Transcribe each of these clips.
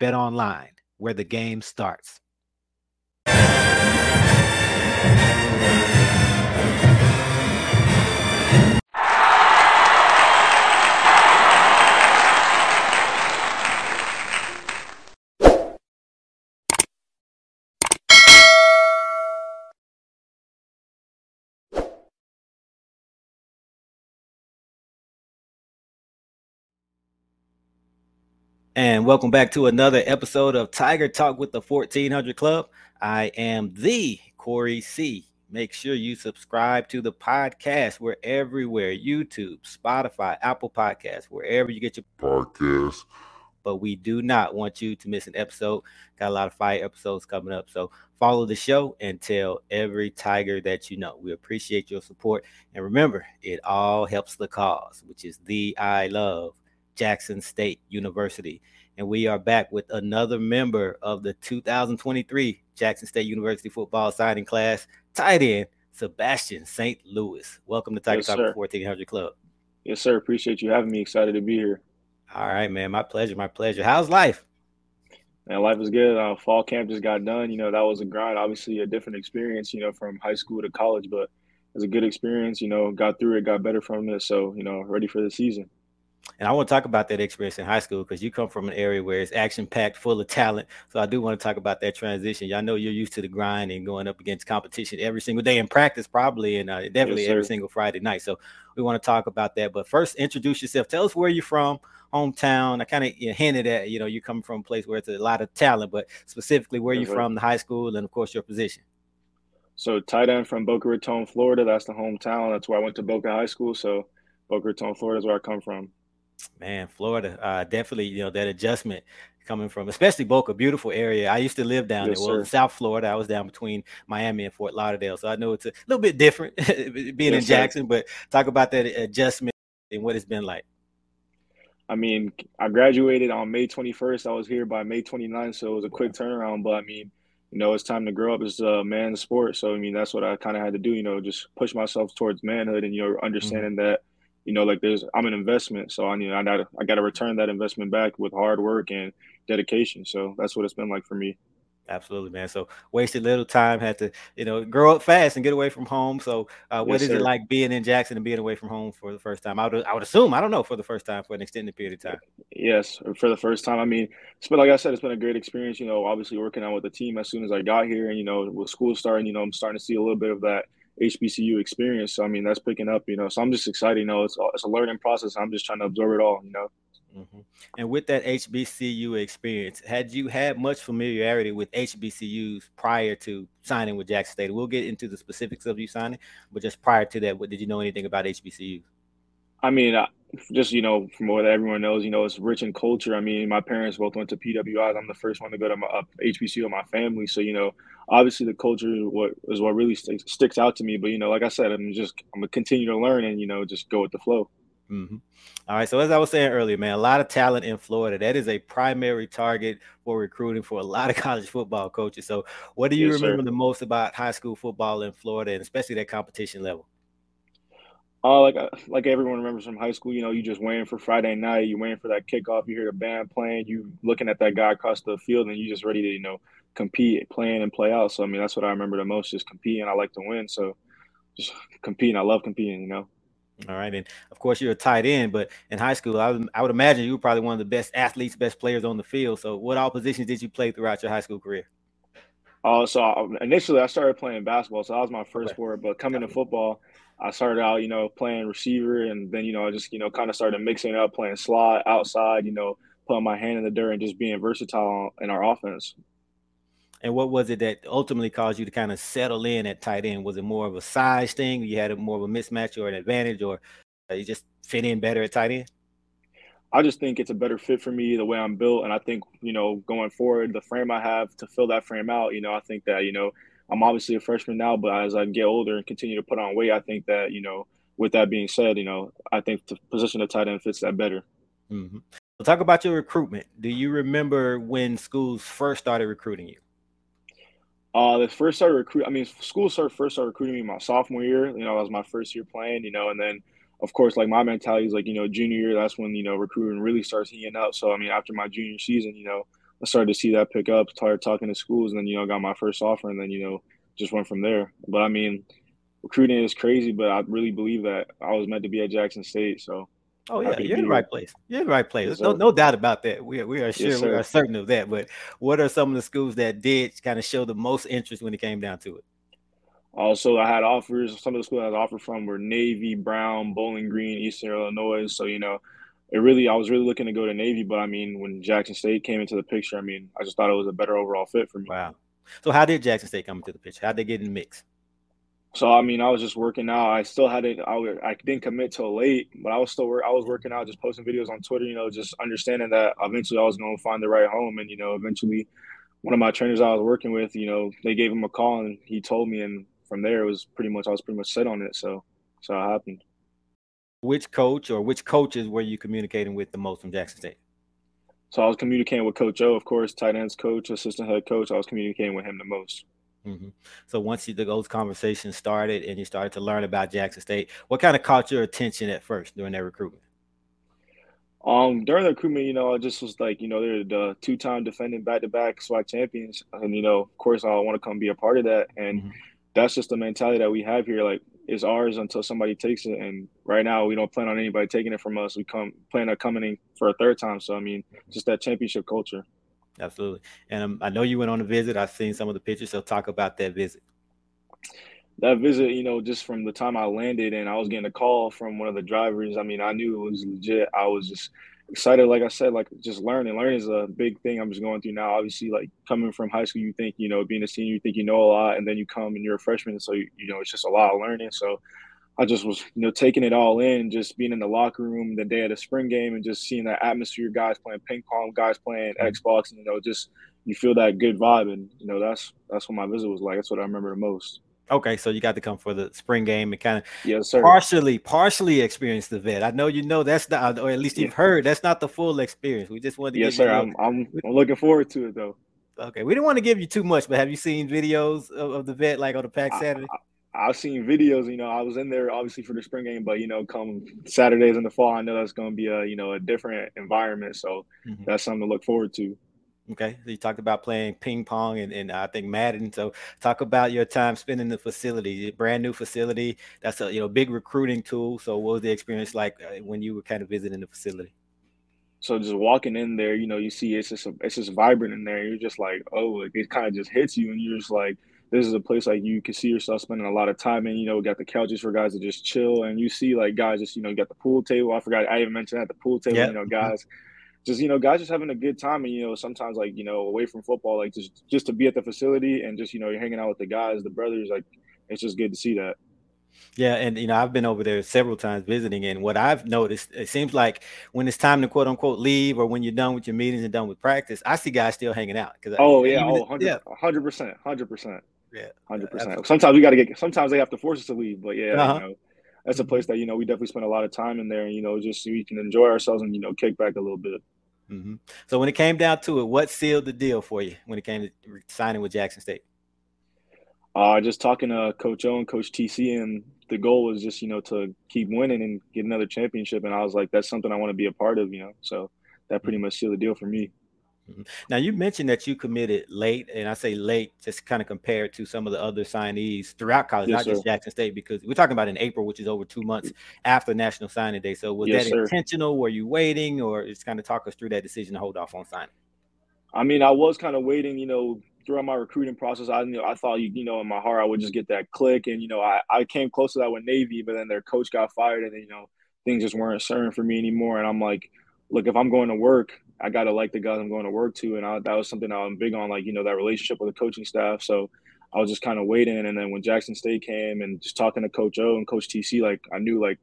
Bet online, where the game starts. And welcome back to another episode of Tiger Talk with the 1400 Klub. I am the Corey C. Make sure you subscribe to the podcast. We're everywhere YouTube, Spotify, Apple Podcasts, wherever you get your podcast. But we do not want you to miss an episode. Got a lot of fire episodes coming up. So follow the show and tell every Tiger that you know. We appreciate your support. And remember, it all helps the cause, which is the I love Jackson State University. And we are back with another member of the 2023 Jackson State University football signing class, tight end Sebastien Saint-Louis. Welcome to Tiger yes, Talk 1400 Klub. Yes, sir. Appreciate you having me. Excited to be here. All right, man. My pleasure. My pleasure. How's life? Man, life is good. Uh, fall camp just got done. You know, that was a grind. Obviously, a different experience, you know, from high school to college, but it was a good experience. You know, got through it, got better from it. So, you know, ready for the season. And I want to talk about that experience in high school because you come from an area where it's action packed, full of talent. So I do want to talk about that transition. Y'all know you're used to the grind and going up against competition every single day in practice, probably, and uh, definitely yes, every single Friday night. So we want to talk about that. But first, introduce yourself. Tell us where you're from, hometown. I kind of you know, hinted at, you know, you come from a place where it's a lot of talent, but specifically where you're from, the high school, and of course your position. So tight end from Boca Raton, Florida. That's the hometown. That's where I went to Boca High School. So Boca Raton, Florida is where I come from. Man, Florida, uh, definitely, you know, that adjustment coming from, especially Boca, beautiful area. I used to live down yes, there. Well, South Florida, I was down between Miami and Fort Lauderdale, so I know it's a little bit different being yes, in Jackson. Sir. But talk about that adjustment and what it's been like. I mean, I graduated on May 21st. I was here by May 29th, so it was a quick turnaround. But I mean, you know, it's time to grow up as a man sport. So I mean, that's what I kind of had to do. You know, just push myself towards manhood, and you know, understanding mm-hmm. that you know, like there's I'm an investment, so I need I got I got to return that investment back with hard work and dedication. So that's what it's been like for me. Absolutely, man. So wasted little time, had to you know grow up fast and get away from home. So uh, what yes, is sir. it like being in Jackson and being away from home for the first time? I would I would assume I don't know for the first time for an extended period of time. Yes, for the first time. I mean, it's been like I said, it's been a great experience. You know, obviously working out with the team as soon as I got here, and you know, with school starting, you know, I'm starting to see a little bit of that HBCU experience. So I mean, that's picking up, you know. So I'm just excited, you know. It's it's a learning process. I'm just trying to absorb it all, you know. Mm-hmm. And with that HBCU experience, had you had much familiarity with HBCUs prior to signing with Jackson State? We'll get into the specifics of you signing, but just prior to that, what did you know anything about HBCUs? I mean, just you know, from what everyone knows, you know, it's rich in culture. I mean, my parents both went to PWIs. I'm the first one to go to my uh, HBCU in my family, so you know, obviously the culture is what is what really st- sticks out to me. But you know, like I said, I'm just I'm gonna continue to learn and you know just go with the flow. Mm-hmm. All right. So as I was saying earlier, man, a lot of talent in Florida. That is a primary target for recruiting for a lot of college football coaches. So, what do you yes, remember sir. the most about high school football in Florida, and especially that competition level? Uh, like uh, like everyone remembers from high school, you know, you just waiting for Friday night, you waiting for that kickoff, you hear the band playing, you looking at that guy across the field, and you just ready to you know compete, playing and play out. So I mean, that's what I remember the most, just competing. I like to win, so just competing. I love competing, you know. All right, and of course you're a tight end, but in high school, I would, I would imagine you were probably one of the best athletes, best players on the field. So, what all positions did you play throughout your high school career? Uh, so initially I started playing basketball, so that was my first okay. sport. But coming to football, I started out, you know, playing receiver, and then you know, I just you know, kind of started mixing up, playing slot outside, you know, putting my hand in the dirt and just being versatile in our offense. And what was it that ultimately caused you to kind of settle in at tight end? Was it more of a size thing? You had a more of a mismatch or an advantage, or uh, you just fit in better at tight end? I just think it's a better fit for me the way I'm built, and I think you know going forward, the frame I have to fill that frame out. You know, I think that you know I'm obviously a freshman now, but as I get older and continue to put on weight, I think that you know. With that being said, you know, I think the position of tight end fits that better. Mm-hmm. talk about your recruitment. Do you remember when schools first started recruiting you? Uh, the first started recruit. I mean, schools started first started recruiting me my sophomore year. You know, that was my first year playing. You know, and then of course, like my mentality is like you know junior year. That's when you know recruiting really starts heating up. So I mean, after my junior season, you know, I started to see that pick up. Started talking to schools, and then you know I got my first offer, and then you know just went from there. But I mean, recruiting is crazy, but I really believe that I was meant to be at Jackson State. So Oh yeah, you're in the right place. You're in the right place. Yes, no, no doubt about that. We are, we are sure yes, we are certain of that. But what are some of the schools that did kind of show the most interest when it came down to it? Also, I had offers. Some of the schools I had offered from were Navy, Brown, Bowling Green, Eastern Illinois. So you know, it really I was really looking to go to Navy, but I mean, when Jackson State came into the picture, I mean, I just thought it was a better overall fit for me. Wow. So how did Jackson State come into the picture? How did they get in the mix? So I mean, I was just working out. I still had it. I, I didn't commit till late, but I was still work. I was working out, just posting videos on Twitter. You know, just understanding that eventually I was going to find the right home, and you know, eventually, one of my trainers I was working with, you know, they gave him a call and he told me, and from there it was pretty much I was pretty much set on it. So, so it happened. Which coach or which coaches were you communicating with the most from Jackson State? So I was communicating with Coach O, of course, tight ends coach, assistant head coach. I was communicating with him the most. Mm-hmm. So once you, those conversations started and you started to learn about Jackson State, what kind of caught your attention at first during that recruitment? Um, during the recruitment, you know, I just was like, you know, they're the two-time defending back-to-back SWAC champions, and you know, of course, I want to come be a part of that, and mm-hmm. that's just the mentality that we have here. Like, it's ours until somebody takes it, and right now we don't plan on anybody taking it from us. We come plan on coming in for a third time. So I mean, just that championship culture. Absolutely. And um, I know you went on a visit. I've seen some of the pictures. So talk about that visit. That visit, you know, just from the time I landed and I was getting a call from one of the drivers. I mean, I knew it was legit. I was just excited. Like I said, like just learning. Learning is a big thing I'm just going through now. Obviously, like coming from high school, you think, you know, being a senior, you think you know a lot. And then you come and you're a freshman. So, you, you know, it's just a lot of learning. So I just was, you know, taking it all in, just being in the locker room the day of the spring game and just seeing that atmosphere, guys playing ping pong, guys playing mm-hmm. Xbox, and you know, just you feel that good vibe, and you know, that's that's what my visit was like. That's what I remember the most. Okay, so you got to come for the spring game and kind of yes, sir. partially, partially experience the vet. I know you know that's not, or at least you've yeah. heard that's not the full experience. We just wanted to yes, sir. I'm, I'm, I'm looking forward to it though. Okay, we didn't want to give you too much, but have you seen videos of, of the vet like on the pack Saturday? I, I've seen videos. You know, I was in there obviously for the spring game, but you know, come Saturdays in the fall, I know that's going to be a you know a different environment. So mm-hmm. that's something to look forward to. Okay, so you talked about playing ping pong and, and I think Madden. So talk about your time spending in the facility, brand new facility. That's a you know big recruiting tool. So what was the experience like uh, when you were kind of visiting the facility? So just walking in there, you know, you see it's just it's just vibrant in there. You're just like, oh, it kind of just hits you, and you're just like this is a place like you can see yourself spending a lot of time in. You know, got the couches for guys to just chill, and you see like guys just you know got the pool table. I forgot I even mentioned that the pool table. Yep. You know, guys just you know guys just having a good time, and you know sometimes like you know away from football, like just just to be at the facility and just you know you're hanging out with the guys, the brothers, like it's just good to see that. Yeah, and you know I've been over there several times visiting, and what I've noticed, it seems like when it's time to quote unquote leave, or when you're done with your meetings and done with practice, I see guys still hanging out. Because oh yeah, oh 100 percent, hundred percent. Yeah, hundred percent. Sometimes we got to get. Sometimes they have to force us to leave, but yeah, uh-huh. you know, that's a place that you know we definitely spend a lot of time in there, and you know, just so we can enjoy ourselves and you know kick back a little bit. Mm-hmm. So when it came down to it, what sealed the deal for you when it came to signing with Jackson State? Uh, just talking to Coach O and Coach TC, and the goal was just you know to keep winning and get another championship, and I was like, that's something I want to be a part of, you know. So that pretty mm-hmm. much sealed the deal for me. Mm-hmm. Now you mentioned that you committed late, and I say late just kind of compared to some of the other signees throughout college, yes, not sir. just Jackson State, because we're talking about in April, which is over two months after National Signing Day. So was yes, that sir. intentional? Were you waiting, or just kind of talk us through that decision to hold off on signing? I mean, I was kind of waiting, you know, throughout my recruiting process. I you know I thought you, you know in my heart I would just get that click, and you know I, I came close to that with Navy, but then their coach got fired, and then, you know things just weren't certain for me anymore, and I'm like look, if I'm going to work, I gotta like the guys I'm going to work to, and I, that was something I'm big on, like you know that relationship with the coaching staff. So I was just kind of waiting, and then when Jackson State came and just talking to Coach O and Coach TC, like I knew like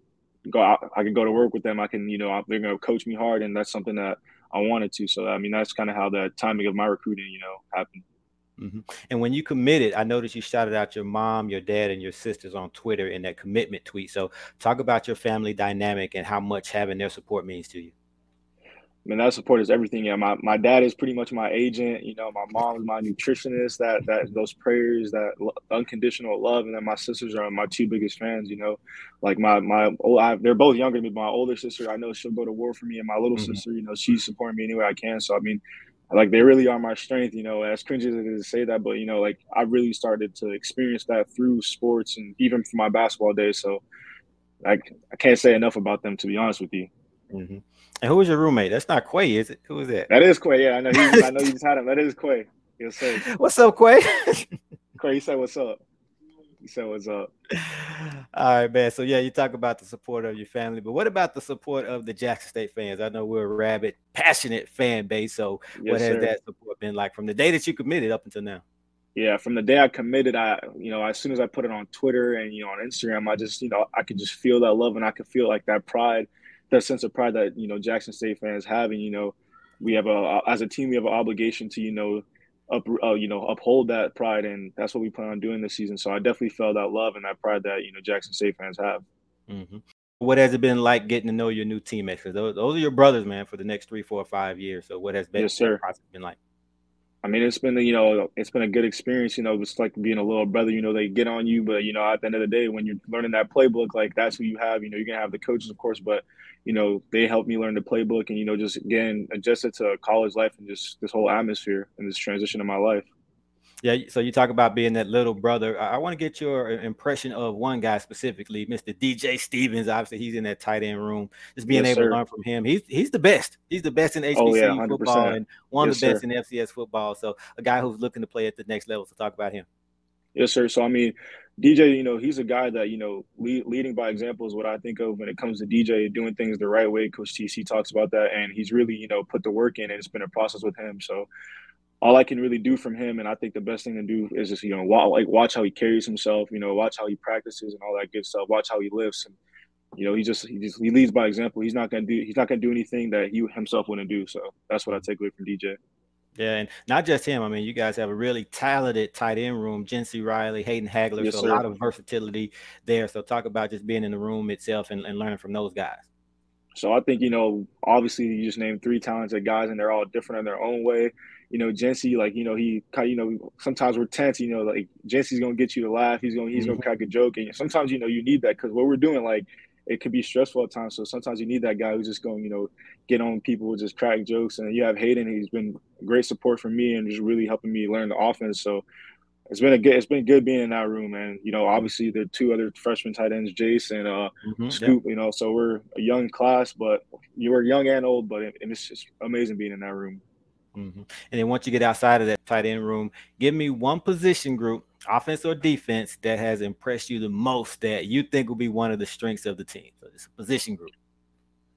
go out, I can go to work with them. I can, you know, they're going to coach me hard, and that's something that I wanted to. So I mean, that's kind of how the timing of my recruiting, you know, happened. Mm-hmm. And when you committed, I noticed you shouted out your mom, your dad, and your sisters on Twitter in that commitment tweet. So talk about your family dynamic and how much having their support means to you. I mean, that support is everything. Yeah, my, my dad is pretty much my agent. You know, my mom is my nutritionist. That that those prayers, that unconditional love, and then my sisters are my two biggest fans. You know, like my my oh, I, they're both younger than me. My older sister, I know she'll go to war for me, and my little mm-hmm. sister, you know, she's supporting me any way I can. So I mean, like they really are my strength. You know, as cringy as it is to say that, but you know, like I really started to experience that through sports and even from my basketball days. So, like I can't say enough about them to be honest with you. Mm-hmm. And who was your roommate? That's not Quay, is it? Who is that? That is Quay. Yeah, I know. He, I know you just had him. That is Quay. Yes, sir. What's up, Quay? Quay, you said what's up. You said what's up. All right, man. So yeah, you talk about the support of your family, but what about the support of the Jackson State fans? I know we're a rabid, passionate fan base. So yes, what has sir. that support been like from the day that you committed up until now? Yeah, from the day I committed, I you know, as soon as I put it on Twitter and you know on Instagram, I just you know I could just feel that love and I could feel like that pride that sense of pride that you know Jackson State fans have, and you know, we have a as a team we have an obligation to you know up uh, you know uphold that pride, and that's what we plan on doing this season. So I definitely felt that love and that pride that you know Jackson State fans have. Mm-hmm. What has it been like getting to know your new teammates? Because those, those, are your brothers, man, for the next three, four, five years. So what has been, yes, sir. been like? I mean, it's been you know, it's been a good experience. You know, it's like being a little brother. You know, they get on you, but you know, at the end of the day, when you're learning that playbook, like that's who you have. You know, you're gonna have the coaches, of course, but you know, they helped me learn the playbook, and you know, just again adjusted to college life and just this whole atmosphere and this transition in my life. Yeah, so you talk about being that little brother. I, I want to get your uh, impression of one guy specifically, Mr. DJ Stevens. Obviously, he's in that tight end room. Just being yes, able sir. to learn from him. He's he's the best. He's the best in HBCU oh, yeah, football and one yes, of the best sir. in FCS football. So a guy who's looking to play at the next level. So talk about him. Yes, sir. So I mean, DJ, you know, he's a guy that you know lead, leading by example is what I think of when it comes to DJ doing things the right way. Coach TC talks about that, and he's really you know put the work in, and it's been a process with him. So all I can really do from him, and I think the best thing to do is just you know like watch how he carries himself, you know, watch how he practices and all that good stuff. Watch how he lifts, and you know he just he just he leads by example. He's not gonna do he's not gonna do anything that he himself wouldn't do. So that's what I take away from DJ. Yeah, and not just him. I mean, you guys have a really talented tight end room. Jency Riley, Hayden Hagler, yes, so sir. a lot of versatility there. So talk about just being in the room itself and, and learning from those guys. So I think you know, obviously, you just named three talented guys, and they're all different in their own way you know, Jency, like, you know, he kind you know, sometimes we're tense, you know, like Jency's gonna get you to laugh. He's gonna, he's mm-hmm. gonna crack a joke. And sometimes, you know, you need that because what we're doing, like, it could be stressful at times. So sometimes you need that guy who's just going, you know, get on people, just crack jokes. And you have Hayden, he's been great support for me and just really helping me learn the offense. So it's been a good, it's been good being in that room. And, you know, obviously the two other freshman tight ends, Jace and uh, mm-hmm. Scoop, you know, so we're a young class, but you were young and old, but it, it's just amazing being in that room. Mm-hmm. And then once you get outside of that tight end room, give me one position group, offense or defense, that has impressed you the most that you think will be one of the strengths of the team. So it's a position group.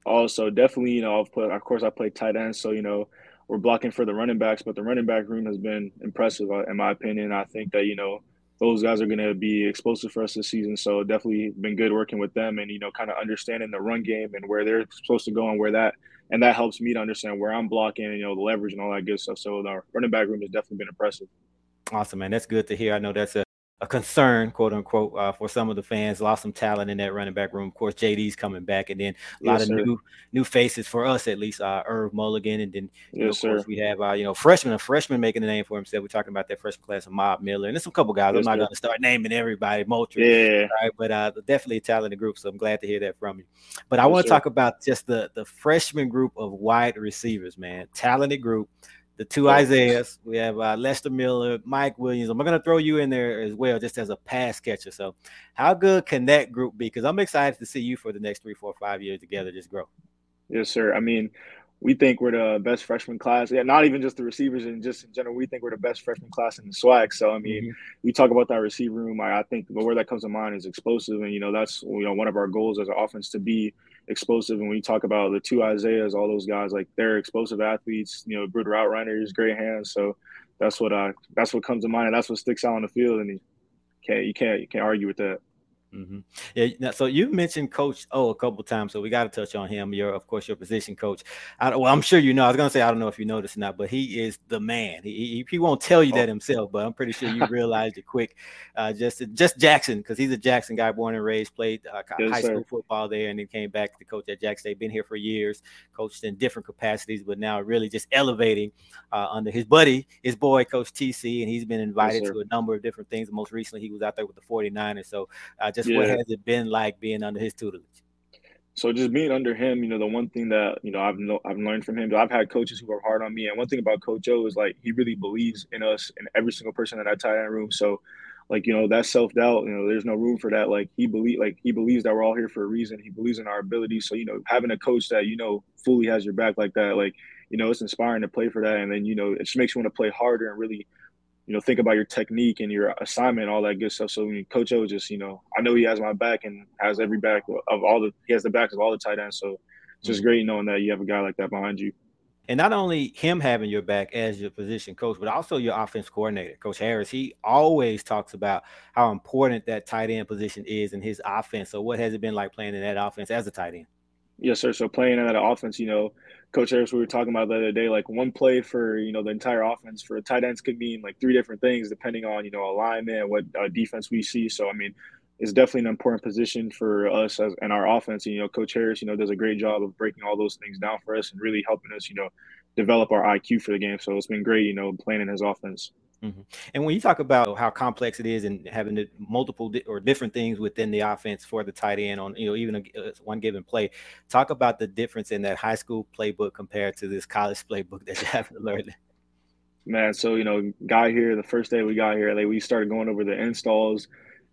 Also, definitely, you know, I've put, of course, I play tight end, so you know, we're blocking for the running backs, but the running back room has been impressive, uh, in my opinion. I think that you know those guys are going to be explosive for us this season. So definitely been good working with them and you know kind of understanding the run game and where they're supposed to go and where that and that helps me to understand where I'm blocking and you know the leverage and all that good stuff. So the running back room has definitely been impressive. Awesome, man. That's good to hear. I know that's a a concern, quote unquote, uh, for some of the fans. Lost some talent in that running back room. Of course, JD's coming back, and then a lot yes, of sir. new new faces for us at least. Uh, Irv Mulligan, and then yes, know, of course sir. we have uh, you know freshman, a freshman making a name for himself. We're talking about that freshman class of Mob Miller, and there's some couple guys. Yes, I'm not going to start naming everybody, Moultrie, yeah, right? But uh, definitely a talented group. So I'm glad to hear that from you. But I want to talk about just the the freshman group of wide receivers, man. Talented group the two Isaiahs. We have uh, Lester Miller, Mike Williams. I'm going to throw you in there as well, just as a pass catcher. So, how good can that group be? Because I'm excited to see you for the next three, four, five years together. Just grow. Yes, sir. I mean, we think we're the best freshman class. Yeah, not even just the receivers and just in general, we think we're the best freshman class in the SWAC. So I mean, mm-hmm. we talk about that receiver room. I, I think the word that comes to mind is explosive, and you know that's you know one of our goals as an offense to be explosive. And when you talk about the two Isaiahs, all those guys, like they're explosive athletes. You know, good route runners, great hands. So that's what I that's what comes to mind, and that's what sticks out on the field. And you can't you can't you can't argue with that. Mm-hmm. Yeah. So you mentioned Coach O a couple times, so we got to touch on him. You're, of course, your position coach. I, well, I'm sure you know. I was gonna say I don't know if you noticed or not, but he is the man. He, he, he won't tell you oh. that himself, but I'm pretty sure you realized it quick. Uh, just just Jackson, because he's a Jackson guy, born and raised, played uh, yes, high sir. school football there, and then came back to coach at Jackson State. Been here for years, coached in different capacities, but now really just elevating uh, under his buddy, his boy, Coach TC, and he's been invited yes, to a number of different things. Most recently, he was out there with the 49ers. So uh, just yeah. what has it been like being under his tutelage? So just being under him, you know, the one thing that you know I've no, I've learned from him. I've had coaches who are hard on me, and one thing about Coach O is like he really believes in us and every single person in that tight end room. So, like you know, that self doubt, you know, there's no room for that. Like he believe, like he believes that we're all here for a reason. He believes in our abilities. So you know, having a coach that you know fully has your back like that, like you know, it's inspiring to play for that. And then you know, it just makes you want to play harder and really you know, think about your technique and your assignment, all that good stuff. So Coach O just, you know, I know he has my back and has every back of all the he has the backs of all the tight ends. So it's just mm-hmm. great knowing that you have a guy like that behind you. And not only him having your back as your position coach, but also your offense coordinator, Coach Harris. He always talks about how important that tight end position is in his offense. So what has it been like playing in that offense as a tight end? Yes, sir. So playing in that offense, you know, Coach Harris, we were talking about the other day, like one play for you know the entire offense for a tight ends could mean like three different things depending on you know alignment, what uh, defense we see. So I mean, it's definitely an important position for us as and our offense. And, you know, Coach Harris, you know, does a great job of breaking all those things down for us and really helping us, you know, develop our IQ for the game. So it's been great, you know, playing in his offense. Mm-hmm. And when you talk about how complex it is and having multiple di- or different things within the offense for the tight end on, you know, even a, uh, one given play, talk about the difference in that high school playbook compared to this college playbook that you have to learn. Man, so you know, got here the first day we got here, like we started going over the installs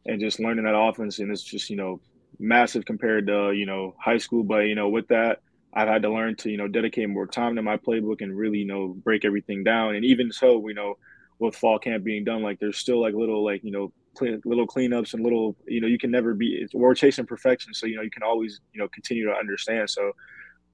and just learning that offense, and it's just you know massive compared to you know high school. But you know, with that, I've had to learn to you know dedicate more time to my playbook and really you know break everything down. And even so, you know with fall camp being done, like there's still like little like you know clean, little cleanups and little you know you can never be we're chasing perfection, so you know you can always you know continue to understand. So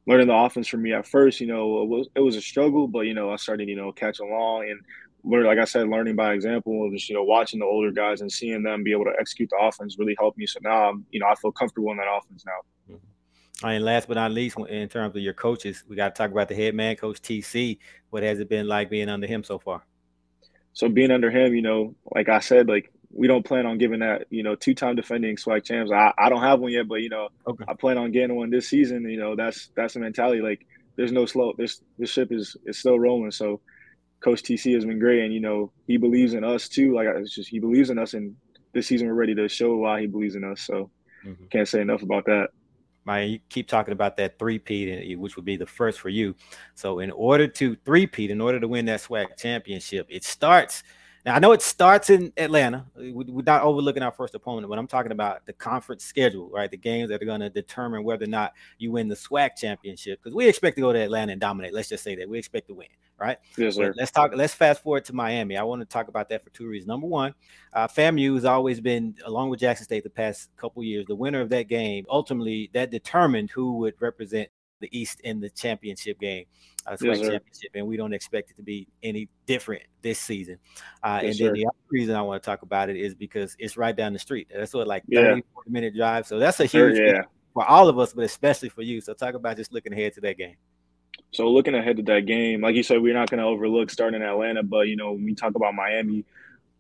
learning the offense for me at first, you know, it was it was a struggle, but you know I started you know catching along and learn like I said, learning by example, just you know watching the older guys and seeing them be able to execute the offense really helped me. So now I'm you know I feel comfortable in that offense now. Mm-hmm. And last but not least, in terms of your coaches, we got to talk about the head man, Coach TC. What has it been like being under him so far? So being under him, you know, like I said, like we don't plan on giving that, you know, two-time defending SWAC champs. I, I don't have one yet, but you know, okay. I plan on getting one this season. You know, that's that's the mentality. Like there's no slow. This this ship is is still rolling. So Coach TC has been great, and you know he believes in us too. Like it's just he believes in us, and this season we're ready to show why he believes in us. So mm-hmm. can't say enough about that. My, you keep talking about that three-peat, which would be the first for you. So, in order to three-peat, in order to win that SWAC championship, it starts. Now, I know it starts in Atlanta. We're not overlooking our first opponent, but I'm talking about the conference schedule, right? The games that are going to determine whether or not you win the SWAC championship. Because we expect to go to Atlanta and dominate. Let's just say that we expect to win right? Yes, sir. let's talk. Let's fast forward to Miami. I want to talk about that for two reasons. Number one, uh, FAMU has always been, along with Jackson State, the past couple years, the winner of that game. Ultimately, that determined who would represent the East in the championship game, uh, yes, championship, and we don't expect it to be any different this season. Uh, yes, and then sir. the other reason I want to talk about it is because it's right down the street. That's what like 30, yeah. 40 minute drive. So that's a huge sure, yeah. for all of us, but especially for you. So talk about just looking ahead to that game. So looking ahead to that game, like you said, we're not going to overlook starting in Atlanta, but you know, when we talk about Miami,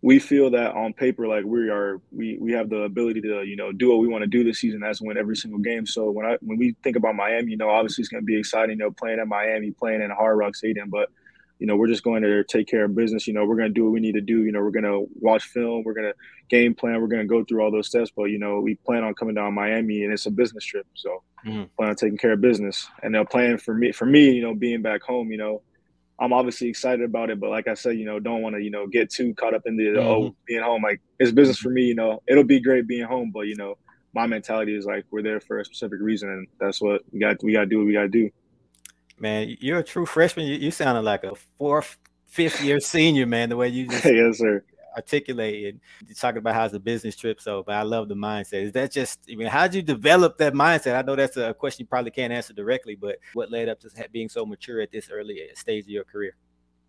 we feel that on paper, like we are, we we have the ability to, you know, do what we want to do this season. That's win every single game. So when I when we think about Miami, you know, obviously it's going to be exciting, you know, playing at Miami, playing in Hard Rock Stadium, but you know, we're just going to take care of business. You know, we're going to do what we need to do. You know, we're going to watch film. We're going to game plan. We're going to go through all those steps. But, you know, we plan on coming down Miami and it's a business trip. So mm-hmm. plan on taking care of business. And they're playing for me, for me, you know, being back home, you know, I'm obviously excited about it. But like I said, you know, don't want to, you know, get too caught up in the, mm-hmm. oh, being home. Like it's business for me, you know, it'll be great being home. But, you know, my mentality is like we're there for a specific reason. And that's what we got, we got to do what we got to do. Man, you're a true freshman. You, you sounded like a fourth, fifth year senior, man, the way you just yes, sir. Articulate and talking about how it's a business trip. So, but I love the mindset. Is that just, I mean, how did you develop that mindset? I know that's a question you probably can't answer directly, but what led up to being so mature at this early uh, stage of your career?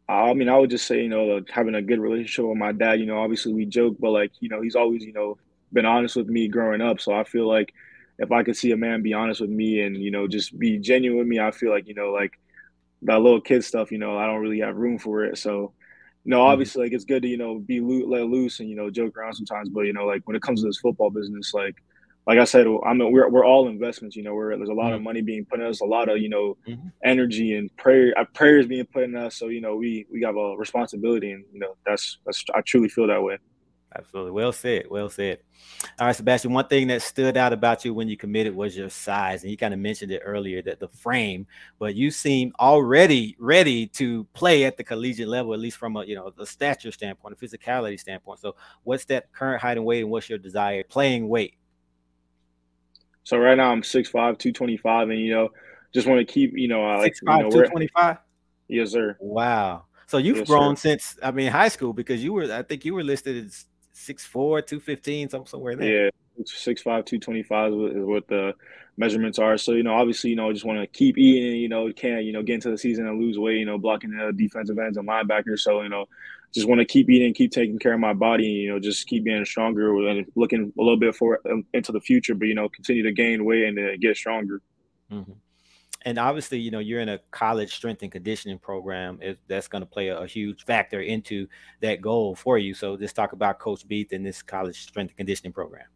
I mean, I would just say, you know, having a good relationship with my dad. You know, obviously we joke, but like, you know, he's always, you know, been honest with me growing up. So I feel like if I could see a man be honest with me and you know just be genuine with me, I feel like you know like that little kid stuff. You know, I don't really have room for it. So you know, mm-hmm. obviously, like it's good to you know be lo- let loose and you know joke around sometimes. But you know, like when it comes to this football business, like like I said, I mean, we're we're all investments. You know, where there's a lot mm-hmm. of money being put in us, a lot of you know mm-hmm. energy and prayer uh, prayers being put in us. So you know, we we have a responsibility, and you know, that's that's I truly feel that way. Absolutely. Well said. Well said. All right, Sebastien. One thing that stood out about you when you committed was your size. And you kind of mentioned it earlier that the frame, but you seem already ready to play at the collegiate level, at least from a you know the stature standpoint, a physicality standpoint. So what's that current height and weight and what's your desired playing weight? So right now I'm 6'5, 225, and you know, just want to keep, you know, I like 6'5, you know, 225. Yes, sir. Wow. So you've yes, grown sir. since I mean high school because you were I think you were listed as six four, two fifteen, somewhere there. Yeah, six five, two twenty five is what the measurements are. So you know, obviously, you know, just want to keep eating. You know, can't you know get into the season and lose weight. You know, blocking the defensive ends and linebackers. So you know, just want to keep eating, keep taking care of my body. You know, just keep getting stronger and looking a little bit for into the future. But you know, continue to gain weight and to get stronger. Mm-hmm and obviously, you know, you're in a college strength and conditioning program. It, that's going to play a, a, huge factor into that goal for you. So, let's talk about Coach Beath and this college strength and conditioning program.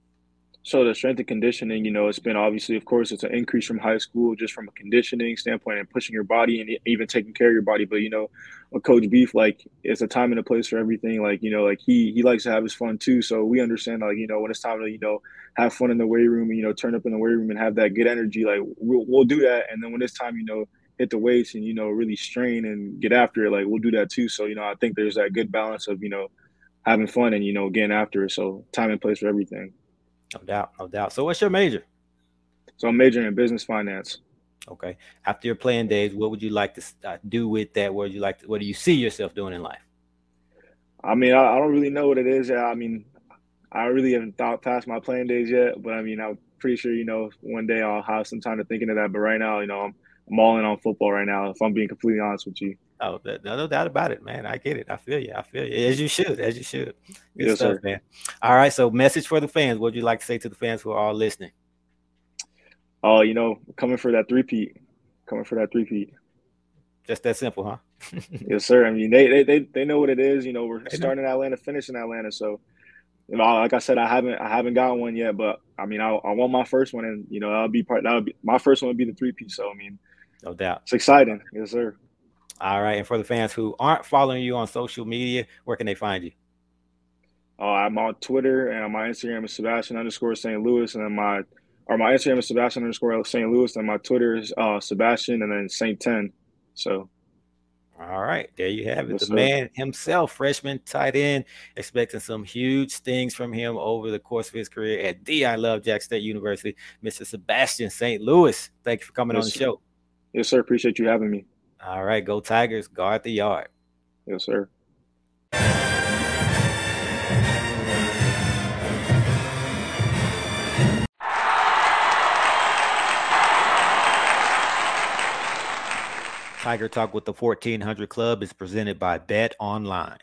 So the strength and conditioning, you know, it's been obviously, of course, it's an increase from high school, just from a conditioning standpoint and pushing your body and even taking care of your body. But you know, a Coach Beath, like, it's a time and a place for everything. Like, you know, like he he likes to have his fun too. So we understand, like, you know, when it's time to, you know, have fun in the weight room, and, you know, turn up in the weight room and have that good energy, like we'll we'll do that. And then when it's time, you know, hit the weights and you know really strain and get after it, like we'll do that too. So you know, I think there's that good balance of you know having fun and you know getting after it. So time and place for everything. No doubt, no doubt. So, what's your major? So, I'm majoring in business finance. Okay. After your playing days, what would you like to uh, do with that? What would you like? To, what do you see yourself doing in life? I mean, I, I don't really know what it is. I mean, I really haven't thought past my playing days yet. But I mean, I'm pretty sure you know one day I'll have some time to think into that. But right now, you know, I'm I'm all in on football right now. If I'm being completely honest with you. Oh, no doubt about it, man. I get it. I feel you. I feel you. As you should. As you should. Good yes, stuff, sir. man. All right. So, message for the fans. What would you like to say to the fans who are all listening? Oh, you know, coming for that three peat. Coming for that three peat. Just that simple, huh? yes, sir. I mean, they, they they they know what it is. You know, we're they starting know. in Atlanta, finishing Atlanta. So, you know, like I said, I haven't I haven't got one yet, but I mean, I, I want my first one, and you know, that'll be part. That'll be my first one would be the three peat. So, I mean, no doubt, it's exciting. Yes, sir. All right. And for the fans who aren't following you on social media, where can they find you? Uh, I'm on Twitter and my Instagram is Sebastian underscore St. Louis. And then my or my Instagram is Sebastian underscore St. Louis. And my Twitter is uh, Sebastian and then St. 10. So all right, there you have it. Yes, the sir. man himself, freshman tight end, expecting some huge things from him over the course of his career at the I Love Jack State University, Mr. Sebastien Saint-Louis. Thank you for coming yes, on the show. Yes, sir. Appreciate you having me. All right, go Tigers. Guard the yard. Yes, sir. Tiger Talk with the 1400 Klub is presented by Bet Online.